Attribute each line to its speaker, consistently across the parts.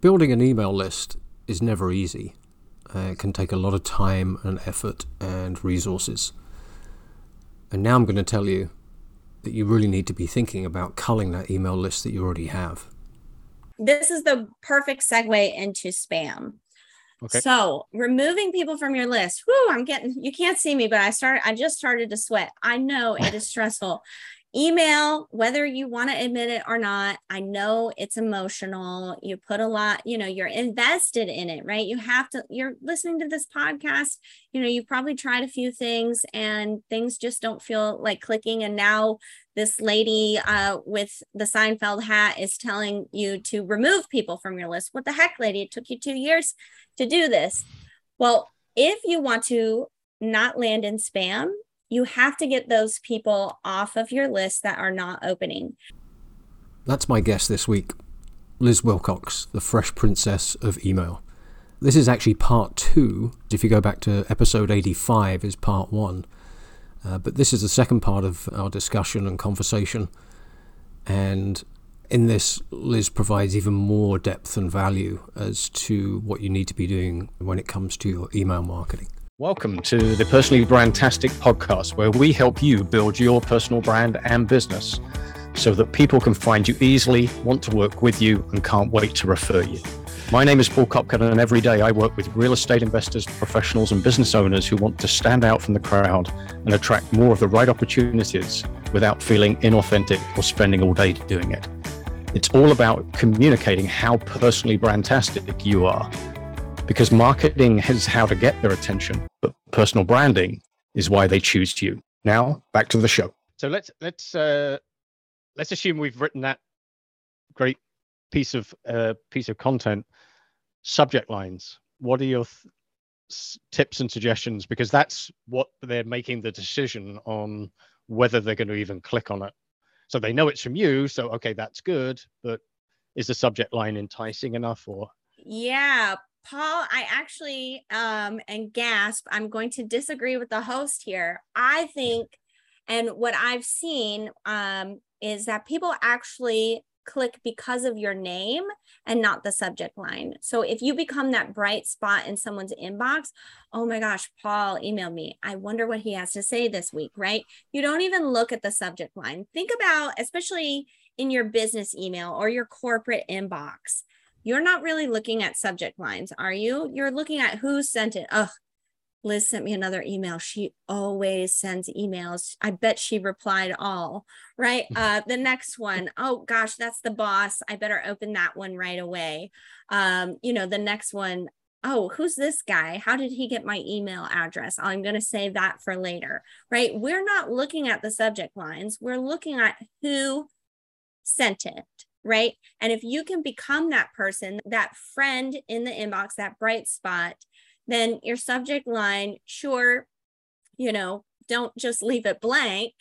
Speaker 1: Building an email list is never easy. Uh, it can take a lot of time and effort and resources. And now I'm going to tell you that you really need to be thinking about culling that email list that you already have.
Speaker 2: This is the perfect segue into spam. Okay. So removing people from your list. Whoo, I'm getting you can't see me, but I started I just started to sweat. I know it is stressful email whether you want to admit it or not i know it's emotional you put a lot you know you're invested in it right? You have to you're listening to this podcast you know you probably tried a few things and things just don't feel like clicking and now this lady uh, with the seinfeld hat is telling you to remove people from your list. What the heck lady? It took you two years to do this. Well if you want to not land in spam you have to get those people off of your list that are not opening.
Speaker 1: That's my guest this week, Liz Wilcox, the fresh princess of email. This is actually part two. If you go back to episode 85, is part one. Uh, but this is the second part of our discussion and conversation. And in this, Liz provides even more depth and value as to what you need to be doing when it comes to your email marketing.
Speaker 3: Welcome to the Personally Brandtastic podcast, where we help you build your personal brand and business so that people can find you easily, want to work with you, and can't wait to refer you. My name is Paul Copcutt, and every day I work with real estate investors, professionals, and business owners who want to stand out from the crowd and attract more of the right opportunities without feeling inauthentic or spending all day doing it. It's all about communicating how personally brandtastic you are because marketing is how to get their attention, but personal branding is why they choose you. Now, back to the show. So let's let's uh, let's assume we've written that great piece of uh, piece of content. Subject lines. What are your th- tips and suggestions? Because that's what they're making the decision on whether they're going to even click on it. So they know it's from you. So okay, that's good. But is the subject line enticing enough, or
Speaker 2: yeah Paul, I actually um and gasp, I'm going to disagree with the host here. I think and what I've seen um is that people actually click because of your name and not the subject line. So if you become that bright spot in someone's inbox, oh my gosh, Paul emailed me. I wonder what he has to say this week, right? You don't even look at the subject line. Think about, especially in your business email or your corporate inbox you're not really looking at subject lines, are you? You're looking at who sent it. Oh, Liz sent me another email. She always sends emails. I bet she replied all, right? Uh, the next one, oh gosh, that's the boss. I better open that one right away. Um, you know, the next one, oh, who's this guy? How did he get my email address? I'm going to save that for later, right? We're not looking at the subject lines. We're looking at who sent it right? And if you can become that person, that friend in the inbox, that bright spot, then your subject line, sure, you know, don't just leave it blank.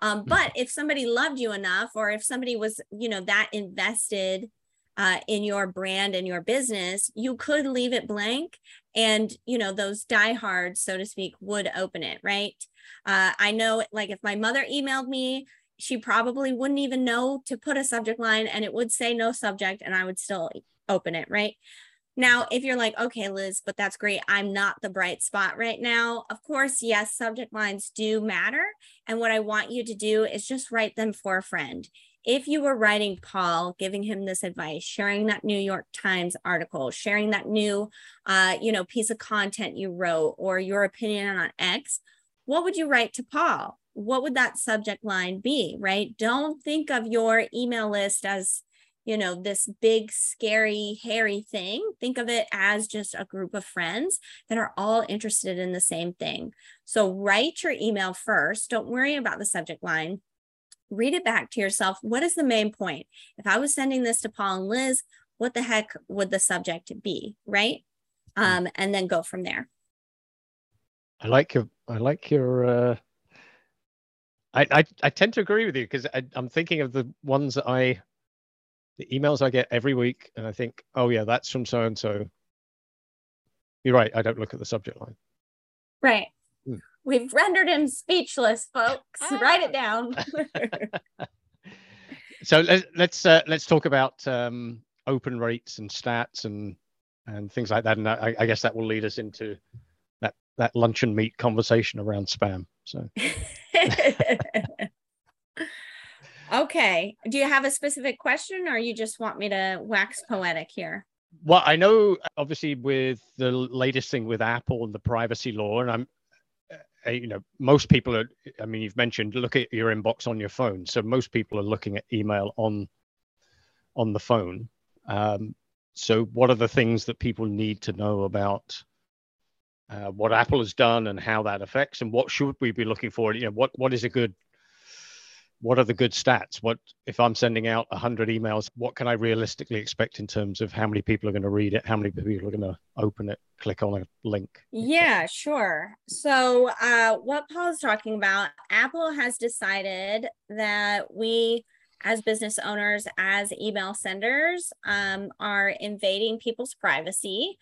Speaker 2: Um, mm-hmm. but if somebody loved you enough, or if somebody was, you know, that invested uh, in your brand and your business, you could leave it blank, and you know those diehards, so to speak, would open it. Right? Uh, I know, like if my mother emailed me, she probably wouldn't even know to put a subject line and it would say no subject and I would still open it, right? Now, if you're like, okay, Liz, but that's great. I'm not the bright spot right now. Of course, yes, subject lines do matter. And what I want you to do is just write them for a friend. If you were writing Paul, giving him this advice, sharing that New York Times article, sharing that new, uh, you know, piece of content you wrote or your opinion on X, what would you write to Paul? What would that subject line be, right? Don't think of your email list as, you know, this big, scary, hairy thing. Think of it as just a group of friends that are all interested in the same thing. So write your email first. Don't worry about the subject line. Read it back to yourself. What is the main point? If I was sending this to Paul and Liz, what the heck would the subject be, right? Hmm. Um, and then go from there.
Speaker 3: I like your I like your uh, I, I, I tend to agree with you because I'm thinking of the ones that I, the emails I get every week, and I think, oh yeah, that's from so and so. You're right. I don't look at the subject line.
Speaker 2: Right. Hmm. We've rendered him speechless, folks. Ah. Write it down.
Speaker 3: so let's let's uh, let's talk about um, open rates and stats and and things like that. And I, I guess that will lead us into that that luncheon meat conversation around spam. So.
Speaker 2: okay. Do you have a specific question, or you just want me to wax poetic here?
Speaker 3: Well, I know obviously with the latest thing with Apple and the privacy law, and I'm uh, you know most people are i mean you've mentioned look at your inbox on your phone so most people are looking at email on on the phone um, so what are the things that people need to know about uh, what apple has done and how that affects and what should we be looking for? You know what what is a good what are the good stats? What if i'm sending out 100 emails what can i realistically expect in terms of how many people are going to read it how many people are going to open it click on a link
Speaker 2: yeah sure. So uh, what is talking about apple has decided that we as business owners as email senders um, are invading people's privacy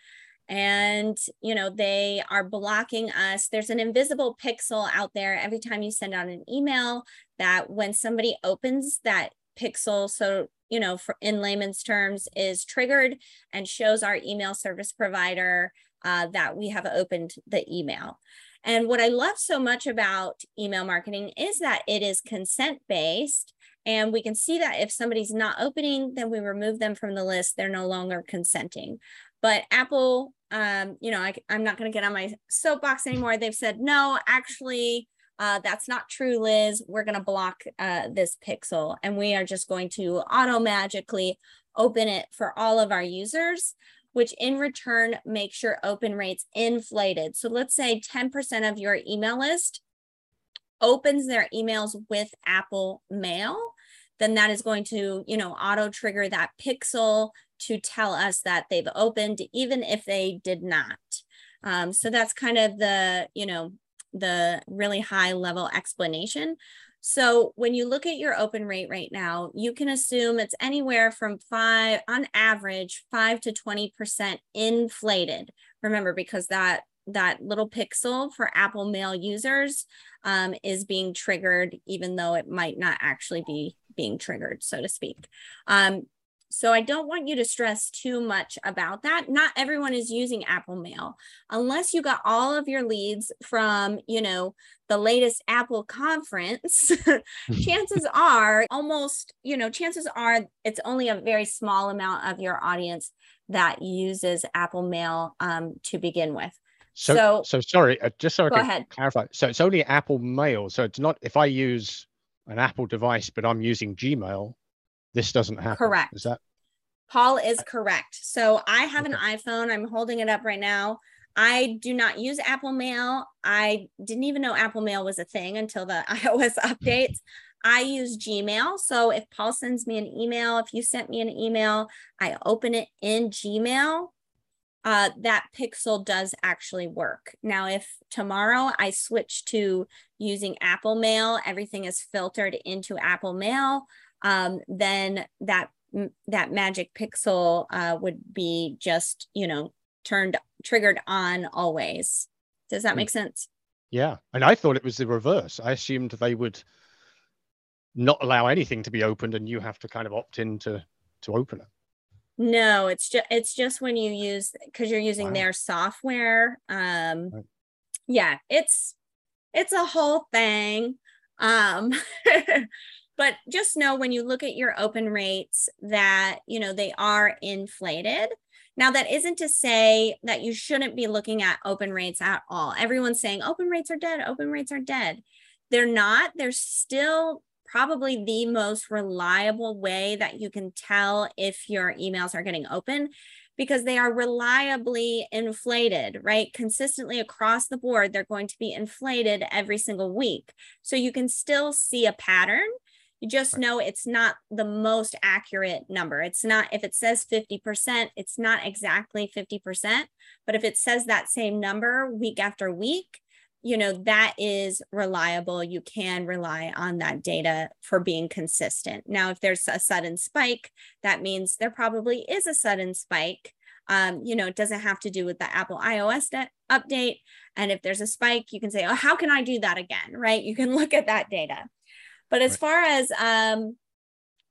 Speaker 2: and you know they are blocking us. There's an invisible pixel out there every time you send out an email that when somebody opens that pixel so you know for in layman's terms is triggered and shows our email service provider uh, that we have opened the email. And what i love so much about email marketing is that it is consent based and we can see that if somebody's not opening then we remove them from the list they're no longer consenting but Apple, um, you know, I, am not going to get on my soapbox anymore. They've said, no, actually, uh, that's not true, Liz. We're going to block uh, this pixel and we are just going to auto magically open it for all of our users, which in return makes your open rates inflated. So let's say 10% of your email list opens their emails with Apple Mail, then that is going to, you know, auto trigger that pixel to tell us that they've opened, even if they did not. Um, so that's kind of the, you know, the really high level explanation. So when you look at your open rate right now, you can assume it's anywhere from five, on average, five to 20% inflated. Remember, because that that little pixel for Apple Mail users um, is being triggered, even though it might not actually be being triggered, so to speak. Um, so I don't want you to stress too much about that. Not everyone is using Apple Mail. Unless you got all of your leads from, you know, the latest Apple conference, chances are almost, you know, chances are it's only a very small amount of your audience that uses Apple Mail um, to begin with.
Speaker 3: So, so, so sorry, uh, just so I
Speaker 2: can ahead.
Speaker 3: clarify. So it's only Apple Mail. So it's not if I use an Apple device, but I'm using Gmail, this doesn't happen.
Speaker 2: Correct.
Speaker 3: Is that?
Speaker 2: Paul is correct. So I have okay. an iPhone. I'm holding it up right now. I do not use Apple Mail. I didn't even know Apple Mail was a thing until the iOS updates. I use Gmail. So if Paul sends me an email, if you sent me an email, I open it in Gmail. Uh, that pixel does actually work. Now, if tomorrow I switch to using Apple Mail, everything is filtered into Apple Mail um, then that that magic pixel uh, would be just you know turned triggered on always. Does that hmm. make sense?
Speaker 3: Yeah, and I thought it was the reverse. I assumed they would not allow anything to be opened, and you have to kind of opt in to to open it.
Speaker 2: No, it's just it's just when you use because you're using wow. their software. Um, right. Yeah, it's it's a whole thing. Um, but just know when you look at your open rates that you know they are inflated now that isn't to say that you shouldn't be looking at open rates at all everyone's saying open rates are dead open rates are dead they're not they're still probably the most reliable way that you can tell if your emails are getting open because they are reliably inflated, right? Consistently across the board, they're going to be inflated every single week. So you can still see a pattern you just know it's not the most accurate number. It's not, if it says 50%, it's not exactly 50%. But if it says that same number week after week, you know, that is reliable. You can rely on that data for being consistent. Now, if there's a sudden spike, that means there probably is a sudden spike. Um, you know, it doesn't have to do with the Apple iOS update. And if there's a spike, you can say, oh, how can I do that again? Right? You can look at that data. But as right. far as um,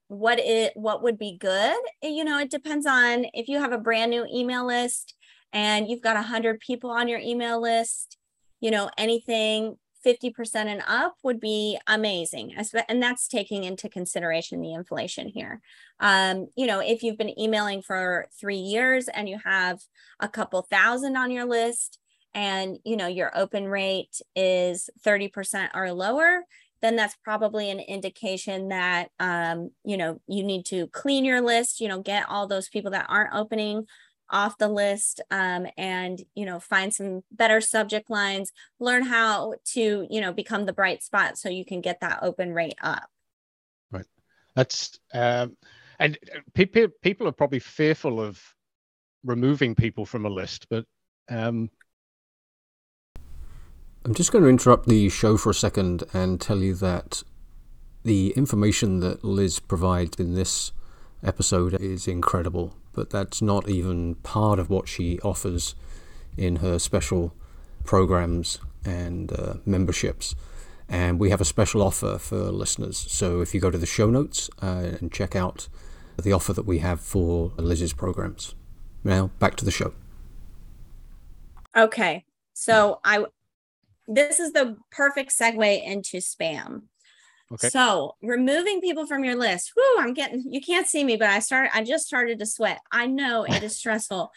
Speaker 2: what it what would be good you know it depends on if you have a brand new email list and you've got 100 people on your email list you know anything 50% and up would be amazing and that's taking into consideration the inflation here. Um, you know if you've been emailing for three years and you have a couple thousand on your list and you know your open rate is 30% or lower then that's probably an indication that um, you know you need to clean your list you know get all those people that aren't opening off the list um, and you know find some better subject lines learn how to you know become the bright spot so you can get that open rate up.
Speaker 3: Right. That's um, and uh, people people are probably fearful of removing people from a list but um,
Speaker 1: I'm just going to interrupt the show for a second and tell you that the information that Liz provides in this episode is incredible, but that's not even part of what she offers in her special programs and uh, memberships. And we have a special offer for listeners. So if you go to the show notes uh, and check out the offer that we have for Liz's programs. Now, back to the show.
Speaker 2: Okay. So I this is the perfect segue into spam. Okay. So removing people from your list. Whoo, I'm getting you can't see me, but I started, I just started to sweat. I know it is stressful.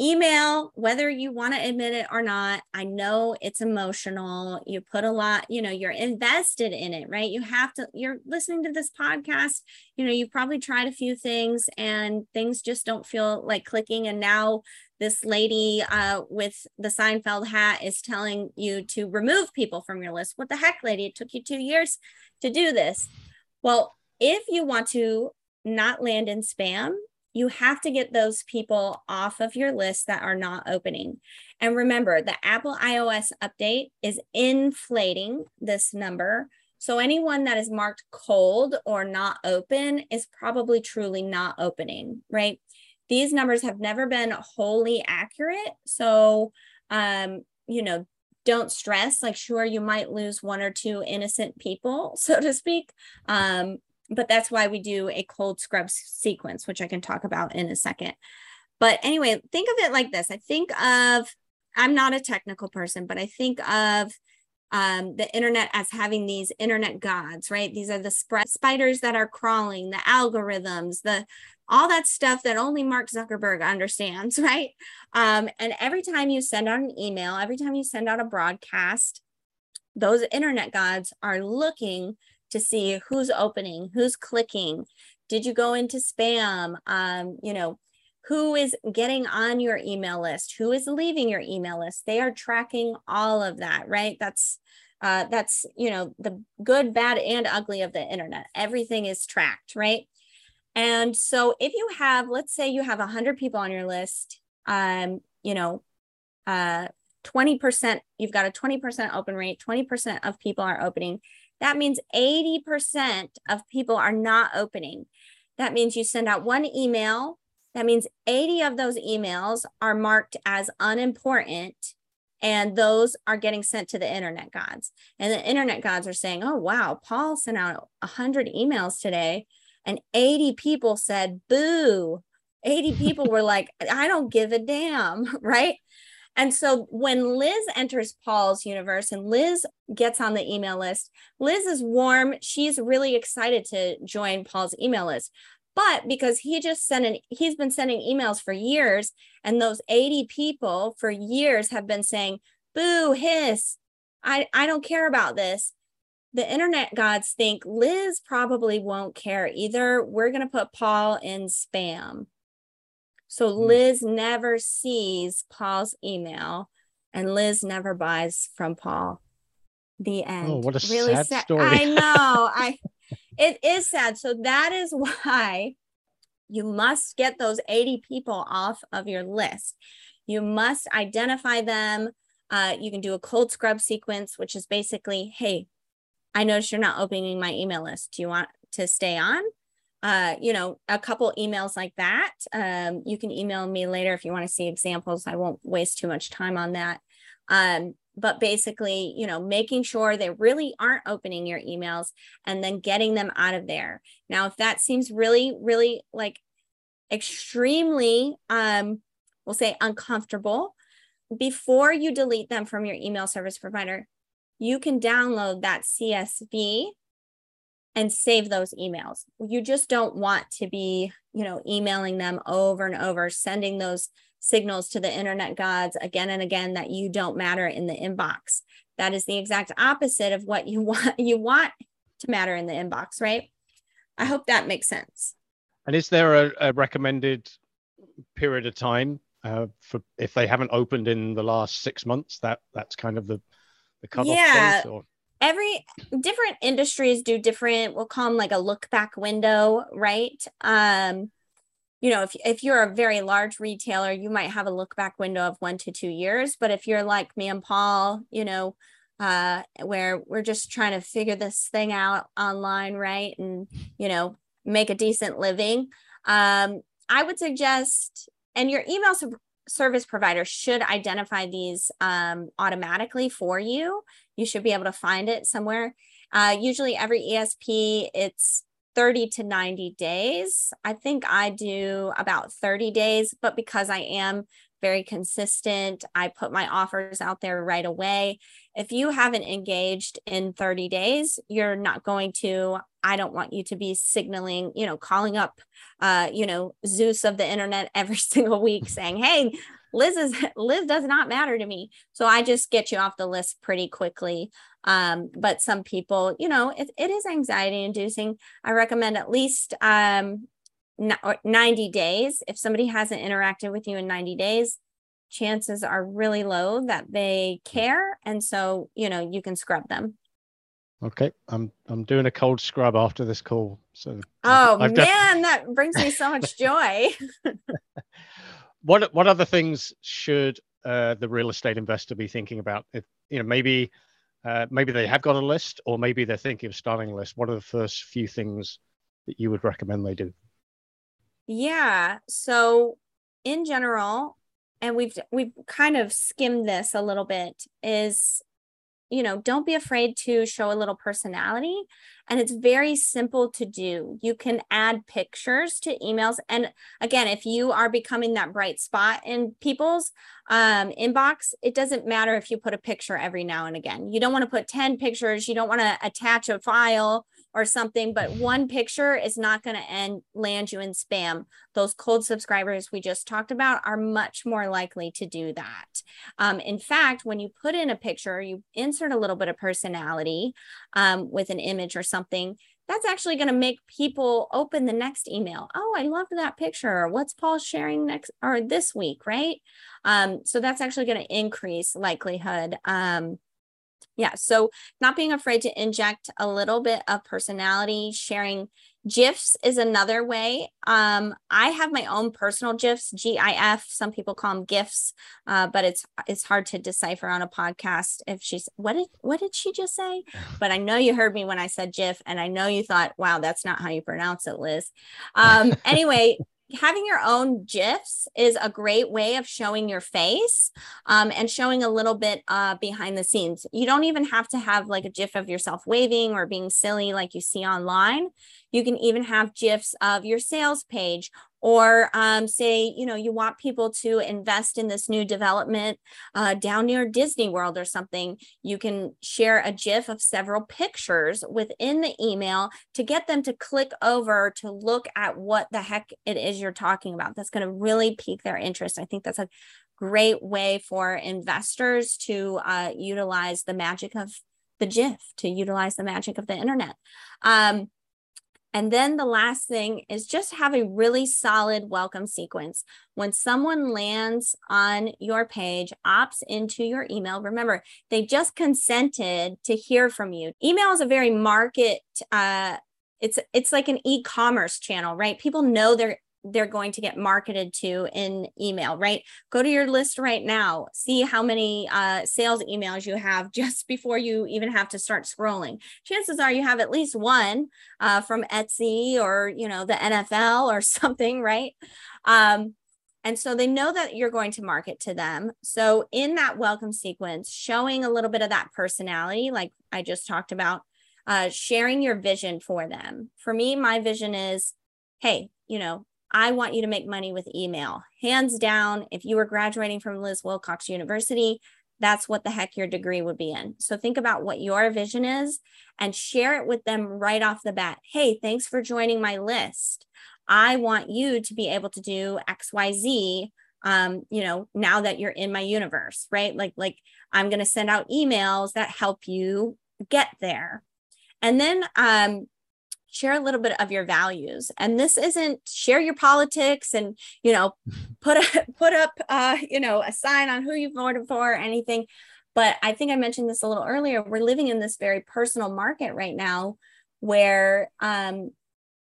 Speaker 2: Email, whether you want to admit it or not, I know it's emotional. You put a lot, you know, you're invested in it, right? You have to, you're listening to this podcast, you know, you've probably tried a few things and things just don't feel like clicking. And now this lady uh, with the Seinfeld hat is telling you to remove people from your list. What the heck, lady? It took you two years to do this. Well, if you want to not land in spam, you have to get those people off of your list that are not opening. And remember, the Apple iOS update is inflating this number. So anyone that is marked cold or not open is probably truly not opening, right? These numbers have never been wholly accurate. So, um, you know, don't stress. Like, sure, you might lose one or two innocent people, so to speak. Um, but that's why we do a cold scrub sequence, which I can talk about in a second. But anyway, think of it like this. I think of, I'm not a technical person, but I think of um, the internet as having these internet gods, right? These are the sp- spiders that are crawling, the algorithms, the all that stuff that only Mark Zuckerberg understands, right? Um, and every time you send out an email, every time you send out a broadcast, those internet gods are looking to see who's opening, who's clicking. Did you go into spam? Um, you know, who is getting on your email list? Who is leaving your email list? They are tracking all of that, right? That's uh, that's you know the good, bad, and ugly of the internet. Everything is tracked, right? And so if you have, let's say you have 100 people on your list, um, you know, uh, 20%, you've got a 20% open rate, 20% of people are opening. That means 80% of people are not opening. That means you send out one email. That means 80 of those emails are marked as unimportant and those are getting sent to the internet gods and the internet gods are saying oh wow paul sent out 100 emails today and 80 people said boo 80 people were like i don't give a damn right and so when Liz enters Paul's universe and Liz gets on the email list, Liz is warm. She's really excited to join Paul's email list. But because he just sent an, he's been sending emails for years, and those 80 people for years have been saying, boo, hiss, I, I don't care about this the internet gods think Liz probably won't care either. We're going to put Paul in spam. So hmm. Liz never sees Paul's email and Liz never buys from Paul. The oh, end.
Speaker 3: Oh, what a really sad, sad story.
Speaker 2: I know. I it is sad. So that is why you must get those 80 people off of your list. You must identify them. Uh, you can do a cold scrub sequence, which is basically, hey, I noticed you're not opening my email list. Do you want to stay on? Uh, you know, a couple emails like that. Um, you can email me later if you want to see examples. I won't waste too much time on that. Um, but basically, you know, making sure they really aren't opening your emails and then getting them out of there. Now, if that seems really, really like extremely, um, we'll say uncomfortable, before you delete them from your email service provider, you can download that CSV and save those emails. You just don't want to be, you know, emailing them over and over, sending those signals to the internet gods again and again that you don't matter in the inbox. That is the exact opposite of what you want you want to matter in the inbox, right? I hope that makes sense.
Speaker 3: And is there a, a recommended period of time uh, for if they haven't opened in the last six months? That that's kind of the the cutoff
Speaker 2: yeah. Date, every different industries do different we'll call them like a look back window right um you know if, if you're a very large retailer you might have a look back window of one to two years but if you're like me and paul you know uh where we're just trying to figure this thing out online right and you know make a decent living um i would suggest and your email service provider should identify these um, automatically for you. You should be able to find it somewhere. Uh, usually, every ESP, it's 30 to 90 days. I think I do about 30 days, but because I am very consistent, I put my offers out there right away. If you haven't engaged in 30 days, you're not going to. I don't want you to be signaling, you know, calling up, uh, you know, Zeus of the internet every single week saying, hey, Liz is Liz does not matter to me. So I just get you off the list pretty quickly. Um, but some people, you know, it, it is anxiety inducing. I recommend at least um, 90 days. If somebody hasn't interacted with you in 90 days, chances are really low that they care. And so, you know, you can scrub them.
Speaker 3: Okay, I'm I'm doing a cold scrub after this call. So
Speaker 2: oh I've, I've man, def- that brings me so much joy.
Speaker 3: what what other things should uh, the real estate investor be thinking about? If you know, maybe uh, maybe they have got a list, or maybe they're thinking of starting a list. What are the first few things that you would recommend they do?
Speaker 2: Yeah. So in general, and we've we've kind of skimmed this a little bit, is you know, don't be afraid to show a little personality. And it's very simple to do. You can add pictures to emails. And again, if you are becoming that bright spot in people's um, inbox, it doesn't matter if you put a picture every now and again. You don't want to put 10 pictures, you don't want to attach a file or something, but one picture is not going to end land you in spam. Those cold subscribers we just talked about are much more likely to do that. Um, in fact, when you put in a picture, you insert a little bit of personality um, with an image or something. Something, that's actually going to make people open the next email. Oh, I loved that picture. What's Paul sharing next or this week, right? Um, so that's actually going to increase likelihood um, yeah. So not being afraid to inject a little bit of personality, sharing GIFs is another way. Um, I have my own personal GIFs, GIF. Some people call them GIFs, uh, but it's it's hard to decipher on a podcast if she's what did what did she just say? But I know you heard me when I said GIF, and I know you thought, wow, that's not how you pronounce it, Liz. Um, anyway, having your own GIFs is a great way of showing your face um, and showing a little bit uh, behind the scenes. You don't even have to have like a GIF of yourself waving or being silly like you see online. You can even have GIFs of your sales page or um, say you know you want people to invest in this new development uh, down near disney world or something you can share a gif of several pictures within the email to get them to click over to look at what the heck it is you're talking about. That's going to really pique their interest. I think that's a great way for investors to uh, utilize the magic of the gif to utilize the magic of the internet. Um, and then the last thing is just have a really solid welcome sequence. When someone lands on your page, opts into your email, remember, they just consented to hear from you. Email is a very market uh, it's it's like an e-commerce channel right people know they're they're going to get marketed to in email, right? Go to your list right now, see how many uh, sales emails you have just before you even have to start scrolling. Chances are you have at least one uh, from Etsy or, you know, the NFL or something, right? Um, and so they know that you're going to market to them. So in that welcome sequence, showing a little bit of that personality, like I just talked about, uh, sharing your vision for them. For me, my vision is, hey, you know, I want you to make money with email. Hands down, if you were graduating from Liz Wilcox University, that's what the heck your degree would be in. So think about what your vision is and share it with them right off the bat. Hey, thanks for joining my list. I want you to be able to do XYZ um you know now that you're in my universe right like like i'm going to send out emails that help you get there and then um share a little bit of your values. And this isn't share your politics and you know put a put up uh you know a sign on who you voted for or anything. But i think i mentioned this a little earlier. We're living in this very personal market right now where um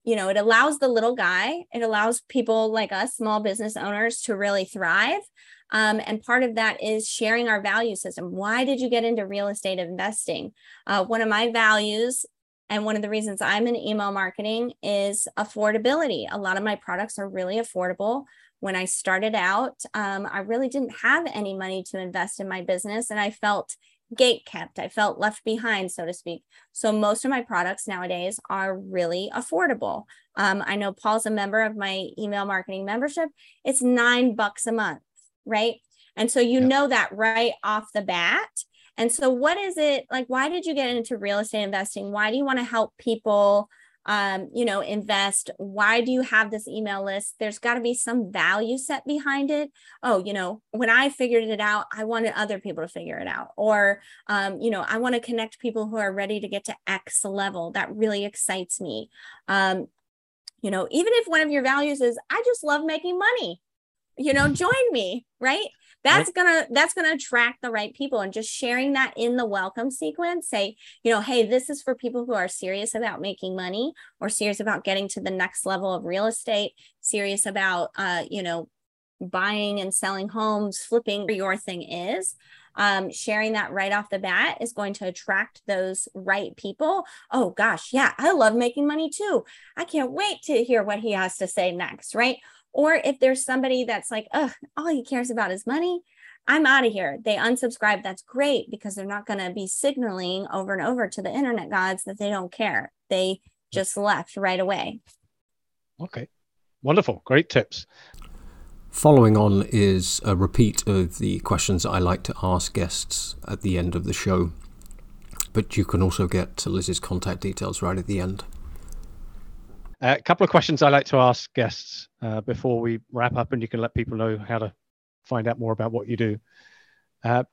Speaker 2: you know it allows the little guy it allows people like us small business owners to really thrive. Um, and part of that is sharing our value system. Why did you get into real estate investing? Uh, one of my values and one of the reasons I'm in email marketing is affordability. A lot of my products are really affordable. When I started out, um, I really didn't have any money to invest in my business, and I felt gate kept. I felt left behind, so to speak. So most of my products nowadays are really affordable. Um, I know Paul's a member of my email marketing membership. It's nine bucks a month, right? And so you know that right off the bat. And so, what is it like? Why did you get into real estate investing? Why do you want to help people? Um, you know, invest. Why do you have this email list? There's got to be some value set behind it. Oh, you know, when I figured it out, I wanted other people to figure it out. Or, um, you know, I want to connect people who are ready to get to X level. That really excites me. Um, you know, even if one of your values is, I just love making money, you know, join me, right? That's right. gonna that's gonna attract the right people and just sharing that in the welcome sequence say you know hey this is for people who are serious about making money or serious about getting to the next level of real estate serious about uh you know buying and selling homes flipping your thing is um, sharing that right off the bat is going to attract those right people. Oh gosh, yeah, I love making money too. I can't wait to hear what he has to say next, right? Or if there's somebody that's like, oh, all he cares about is money, I'm out of here. They unsubscribe. That's great because they're not going to be signaling over and over to the internet gods that they don't care. They just left right away.
Speaker 3: Okay. Wonderful. Great tips.
Speaker 1: Following on is a repeat of the questions I like to ask guests at the end of the show. But you can also get Liz's contact details right at the end.
Speaker 3: A couple of questions I like to ask guests uh, before we wrap up, and you can let people know how to find out more about what you do. Uh,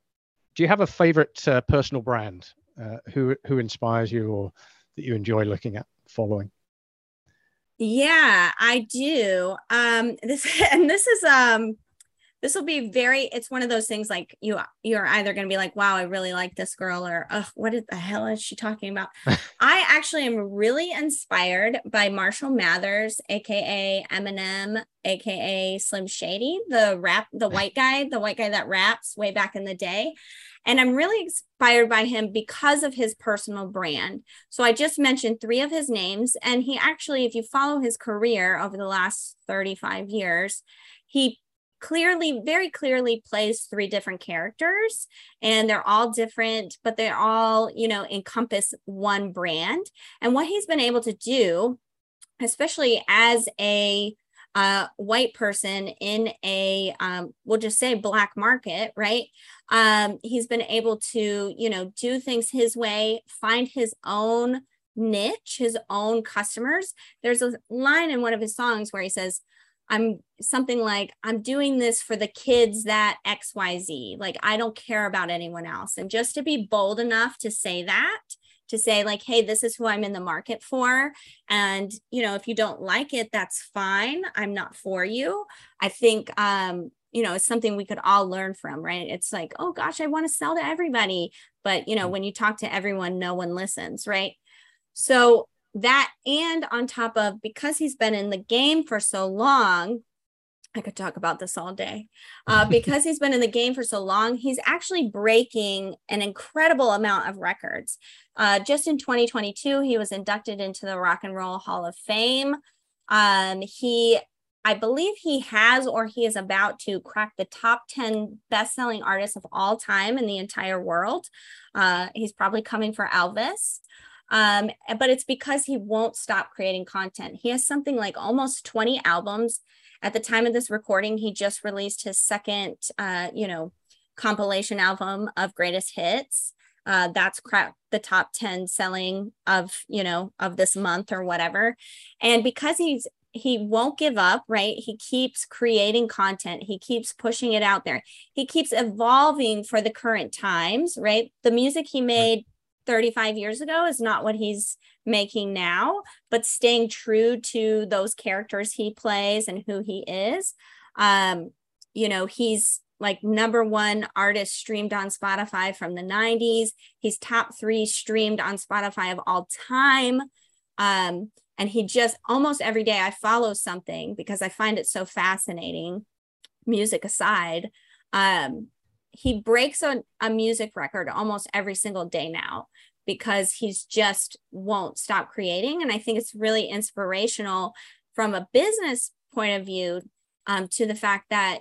Speaker 3: do you have a favorite uh, personal brand uh, who who inspires you or that you enjoy looking at, following?
Speaker 2: Yeah, I do. Um, this and this is um this will be very it's one of those things like you you're either going to be like wow i really like this girl or oh what the hell is she talking about? I actually am really inspired by marshall mathers aka eminem aka slim shady the rap the white guy the white guy that raps way back in the day. And i'm really inspired by him because of his personal brand. So i just mentioned three of his names and he actually if you follow his career over the last 35 years he clearly very clearly plays three different characters and they're all different but they all you know encompass one brand. And what he's been able to do especially as a uh, white person in a um, we'll just say black market right? Um, he's been able to you know do things his way find his own niche his own customers. There's a line in one of his songs where he says I'm something like, I'm doing this for the kids that XYZ. Like, I don't care about anyone else. And just to be bold enough to say that, to say, like, hey, this is who I'm in the market for. And, you know, if you don't like it, that's fine. I'm not for you. I think, um, you know, it's something we could all learn from, right? It's like, oh gosh, I want to sell to everybody. But, you know, mm. when you talk to everyone, no one listens, right? So that and on top of because he's been in the game for so long i could talk about this all day uh, because he's been in the game for so long he's actually breaking an incredible amount of records uh, just in 2022 he was inducted into the rock and roll hall of fame um, he I believe he has or he is about to crack the top 10 best selling artists of all time in the entire world. Uh, he's probably coming for Elvis. Um, but it's because he won't stop creating content. He has something like almost 20 albums. At the time of this recording, he just released his second, uh, you know, compilation album of greatest hits. Uh, that's cracked the top 10 selling of, you know, of this month or whatever. And because he's he won't give up, right? He keeps creating content. He keeps pushing it out there. He keeps evolving for the current times, right? The music he made 35 years ago is not what he's making now, but staying true to those characters he plays and who he is. Um, you know, he's like number one artist streamed on Spotify from the 90s. He's top three streamed on Spotify of all time. Um, and he just almost every day I follow something because I find it so fascinating, music aside. Um, he breaks a, a music record almost every single day now because he's just won't stop creating. And I think it's really inspirational from a business point of view um, to the fact that,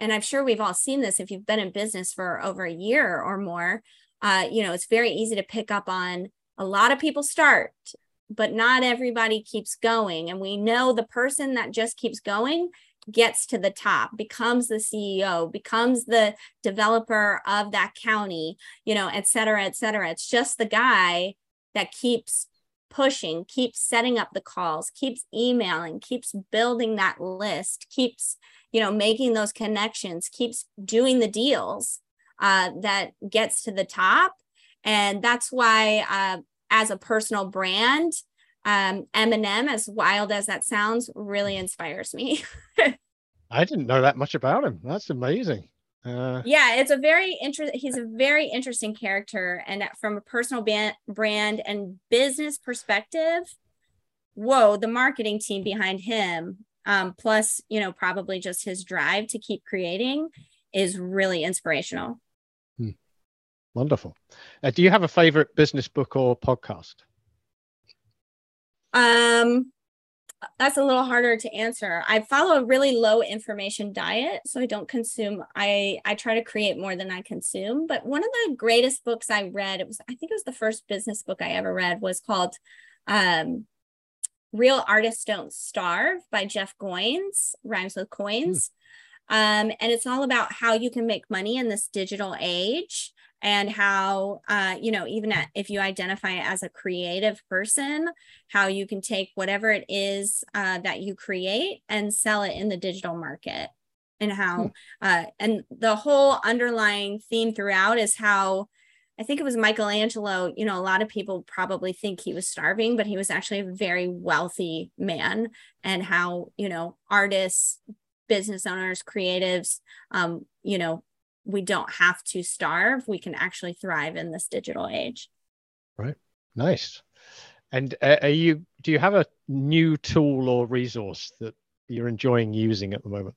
Speaker 2: and I'm sure we've all seen this if you've been in business for over a year or more, uh, you know, it's very easy to pick up on a lot of people start, but not everybody keeps going. And we know the person that just keeps going gets to the top, becomes the CEO, becomes the developer of that county, you know, et cetera, et cetera. It's just the guy that keeps pushing, keeps setting up the calls, keeps emailing, keeps building that list, keeps, you know, making those connections, keeps doing the deals uh, that gets to the top. And that's why, uh, as a personal brand, um, Eminem, as wild as that sounds, really inspires me.
Speaker 3: I didn't know that much about him. That's amazing.
Speaker 2: Uh, yeah, it's a very interesting. He's a very interesting character, and from a personal ban- brand and business perspective, whoa, the marketing team behind him, um, plus you know probably just his drive to keep creating, is really inspirational.
Speaker 3: Hmm. Wonderful. Uh, do you have a favorite business book or podcast?
Speaker 2: Um, that's a little harder to answer. I follow a really low information diet, so I don't consume. I I try to create more than I consume. But one of the greatest books I read, it was I think it was the first business book I ever read, was called um, "Real Artists Don't Starve" by Jeff Goins, rhymes with coins. Mm. Um, and it's all about how you can make money in this digital age and how uh, you know even at, if you identify as a creative person how you can take whatever it is uh, that you create and sell it in the digital market and how hmm. uh, and the whole underlying theme throughout is how I think it was Michelangelo. You know, a lot of people probably think he was starving, but he was actually a very wealthy man, and how, you know, artists, business owners, creatives, um, you know, we don't have to starve. We can actually thrive in this digital age.
Speaker 3: Right. Nice. And uh, are you do you have a new tool or resource that you're enjoying using at the moment?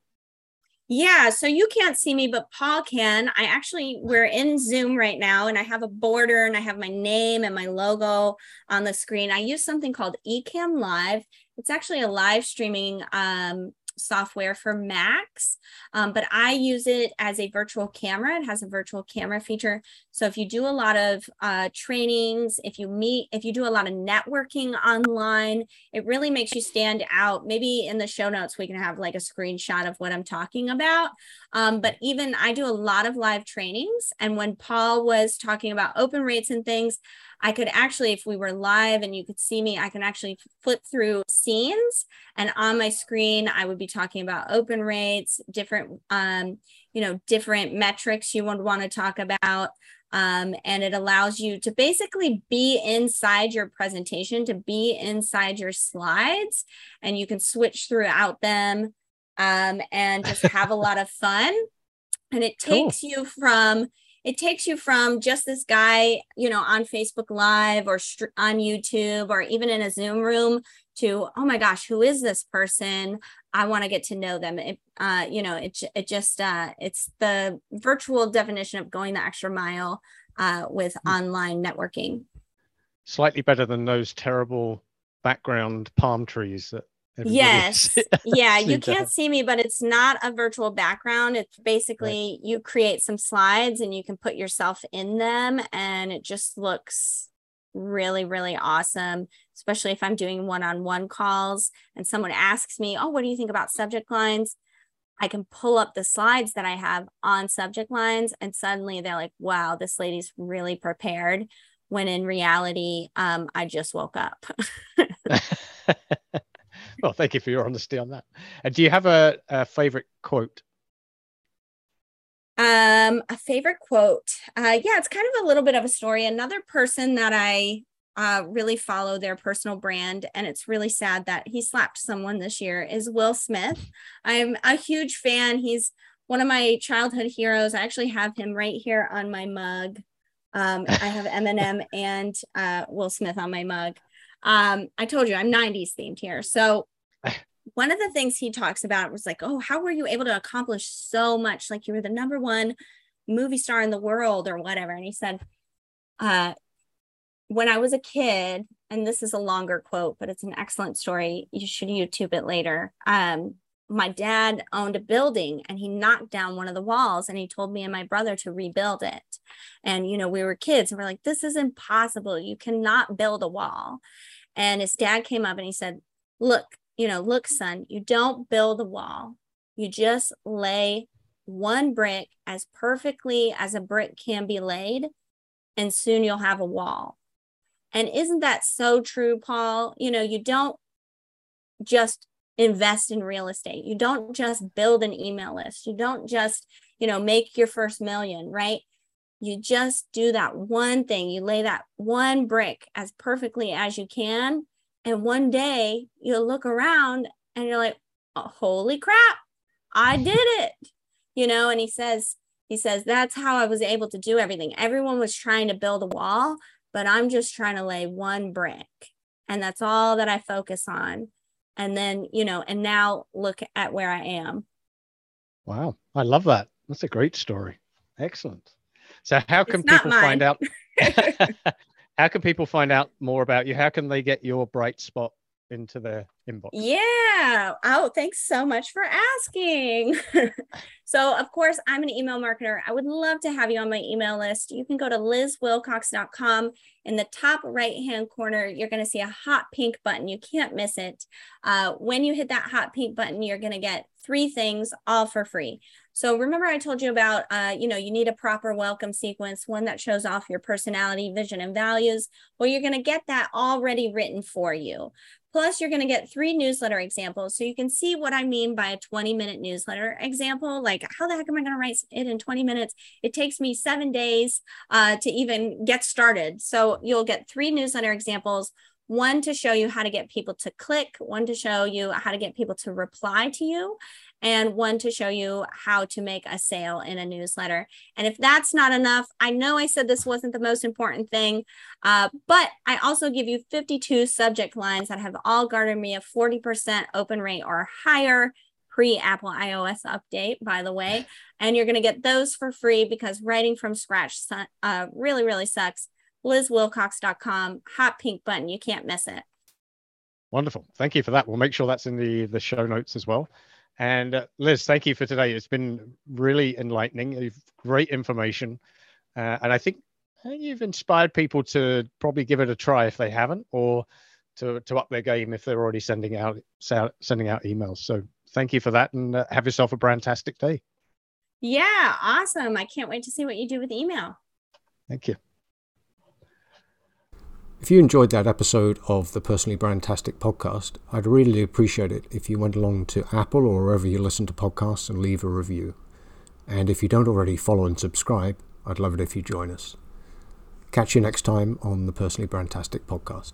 Speaker 2: Yeah, so you can't see me, but Paul can. I actually, we're in Zoom right now, and I have a border and I have my name and my logo on the screen. I use something called Ecamm Live. It's actually a live streaming um, software for Macs, um, but I use it as a virtual camera. It has a virtual camera feature. So if you do a lot of uh, trainings, if you meet, if you do a lot of networking online, it really makes you stand out. Maybe in the show notes, we can have like a screenshot of what I'm talking about. Um, but even I do a lot of live trainings. And when Paul was talking about open rates and things, I could actually, if we were live and you could see me, I can actually flip through scenes and on my screen, I would be talking about open rates, different, um, you know, different metrics you would want to talk about. Um, and it allows you to basically be inside your presentation, to be inside your slides, and you can switch throughout them um, and just have a lot of fun. And it takes cool. you from it takes you from just this guy, you know, on Facebook Live or on YouTube or even in a Zoom room to, oh my gosh, who is this person? I want to get to know them. It, uh, you know, it, it just, uh, it's the virtual definition of going the extra mile uh, with mm. online networking.
Speaker 3: Slightly better than those terrible background palm trees that
Speaker 2: Yes. yeah, you can't
Speaker 3: have-
Speaker 2: see me, but it's not a virtual background. It's basically you create some slides and you can put yourself in them, and it just looks really, really awesome, especially if I'm doing one on one calls and someone asks me, Oh, what do you think about subject lines? I can pull up the slides that I have on subject lines, and suddenly they're like, Wow, this lady's really prepared. When in reality, um, I just woke up.
Speaker 3: well, thank you for your honesty on that. And do you have a, a favorite quote?
Speaker 2: Um, a favorite quote. Uh, yeah, it's kind of a little bit of a story. Another person that I uh, really follow their personal brand, and it's really sad that he slapped someone this year, is Will Smith. I'm a huge fan. He's one of my childhood heroes. I actually have him right here on my mug. Um, I have Eminem and uh, Will Smith on my mug. Um, I told you I'm 90s themed here. So one of the things he talks about was like, oh, how were you able to accomplish so much? Like you were the number one movie star in the world or whatever. And he said, uh, when I was a kid, and this is a longer quote, but it's an excellent story. You should YouTube it later. Um, my dad owned a building and he knocked down one of the walls and he told me and my brother to rebuild it. And, you know, we were kids and we're like, this is impossible. You cannot build a wall. And his dad came up and he said, look, you know, look, son, you don't build a wall. You just lay one brick as perfectly as a brick can be laid, and soon you'll have a wall. And isn't that so true, Paul? You know, you don't just invest in real estate. You don't just build an email list. You don't just, you know, make your first million, right? You just do that one thing. You lay that one brick as perfectly as you can. And one day you'll look around and you're like, oh, holy crap, I did it. You know, and he says, he says, that's how I was able to do everything. Everyone was trying to build a wall, but I'm just trying to lay one brick. And that's all that I focus on. And then, you know, and now look at where I am.
Speaker 3: Wow, I love that. That's a great story. Excellent. So, how can
Speaker 2: It's
Speaker 3: people find out? how can people find out more about you? How can they get your bright spot into their inbox?
Speaker 2: Yeah. Oh, thanks so much for asking. so, of course, I'm an email marketer. I would love to have you on my email list. You can go to lizwilcox.com. In the top right hand corner, you're going to see a hot pink button. You can't miss it. Uh, when you hit that hot pink button, you're going to get three things all for free. So remember I told you about, uh, you know, you need a proper welcome sequence, one that shows off your personality, vision, and values. Well, you're going to get that already written for you. Plus, you're going to get three newsletter examples. So you can see what I mean by a 20 minute newsletter example. Like, how the heck am I going to write it in 20 minutes? It takes me seven days uh, to even get started. So you'll get three newsletter examples one to show you how to get people to click, one to show you how to get people to reply to you, and one to show you how to make a sale in a newsletter. And if that's not enough, I know I said this wasn't the most important thing, uh, but I also give you 52 subject lines that have all garnered me a 40% open rate or higher pre Apple iOS update, by the way. And you're going to get those for free because writing from scratch uh, really, really sucks. LizWilcox.com, hot pink button. You can't miss it.
Speaker 3: Wonderful. Thank you for that. We'll make sure that's in the the show notes as well. And uh, Liz, thank you for today. It's been really enlightening. You've great information, uh, and I think uh, you've inspired people to probably give it a try if they haven't, or to to up their game if they're already sending out sending out emails. So thank you for that, and uh, have yourself a brandtastic day.
Speaker 2: Yeah, awesome. I can't wait to see what you do with email.
Speaker 3: Thank you.
Speaker 1: If you enjoyed that episode of the Personally Brandtastic podcast, I'd really appreciate it if you went along to Apple or wherever you listen to podcasts and leave a review. And if you don't already follow and subscribe, I'd love it if you join us. Catch you next time on the Personally Brandtastic podcast.